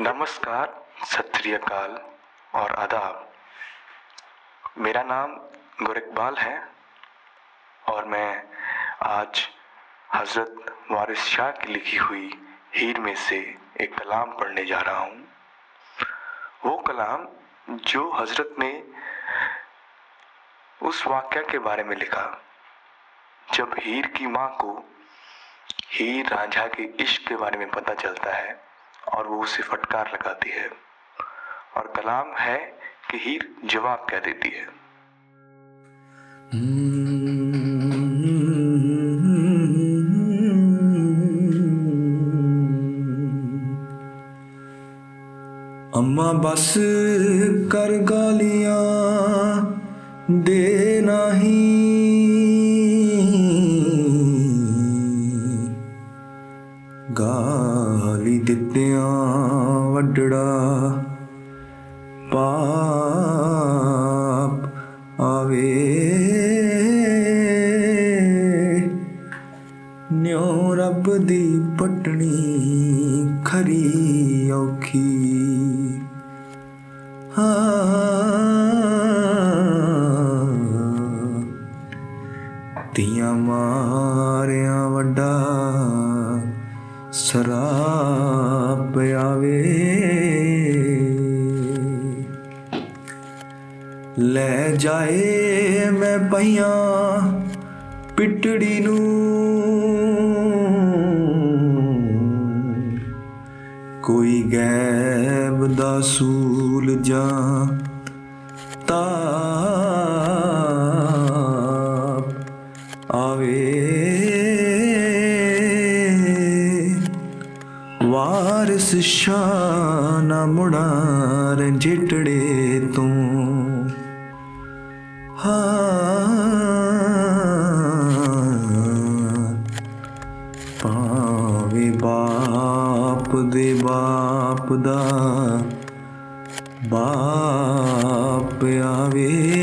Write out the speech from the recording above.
نمسکار ستری اکال اور آداب۔ میرا نام گر اقبال ہے اور میں آج حضرت وارث شاہ کی لکھی ہوئی ہیر میں سے ایک کلام پڑھنے جا رہا ہوں۔ وہ کلام جو حضرت نے اس واقعہ کے بارے میں لکھا۔ جب ہیر کی ماں کو ہیر رانجھا کے عشق کے بارے میں پتہ چلتا ہے اور وہ اسے فٹکار لگاتی ہے اور کلام ہے کہ ہیر جواب کہہ دیتی ہے۔ اماں بس کر گالیاں دے نہیں گا ਵਾਲੀ ਦਿੱਤਿਆਂ ਵੱਡੜਾ ਪਾਪ ਆਵੇ ਨਿਉ ਰੱਬ ਦੀ ਪਟਣੀ ਖਰੀ ਔਖੀ ਹਾ ਤੀਆਂ ਮਾਰਿਆ ਵੱਡਾ ਸਰਾਪ ਆਵੇ ਲੈ ਜਾਏ ਮੈਂ ਪਈਆਂ ਪਿਟੜੀ ਨੂੰ ਕੋਈ ਗੈਬ ਦਾ ਸੂਲ ਜਾਂ ਤਾਪ ਆਵੇ ਵਾਰਿਸ ਸ਼ਾਨਾ ਮੁੜਾ ਰੰਜਿਟੜੇ ਤੂੰ ਹਾਂ ਭਾਵੇਂ ਬਾਪ ਦੇ ਬਾਪ ਦਾ ਬਾਪ ਆਵੇ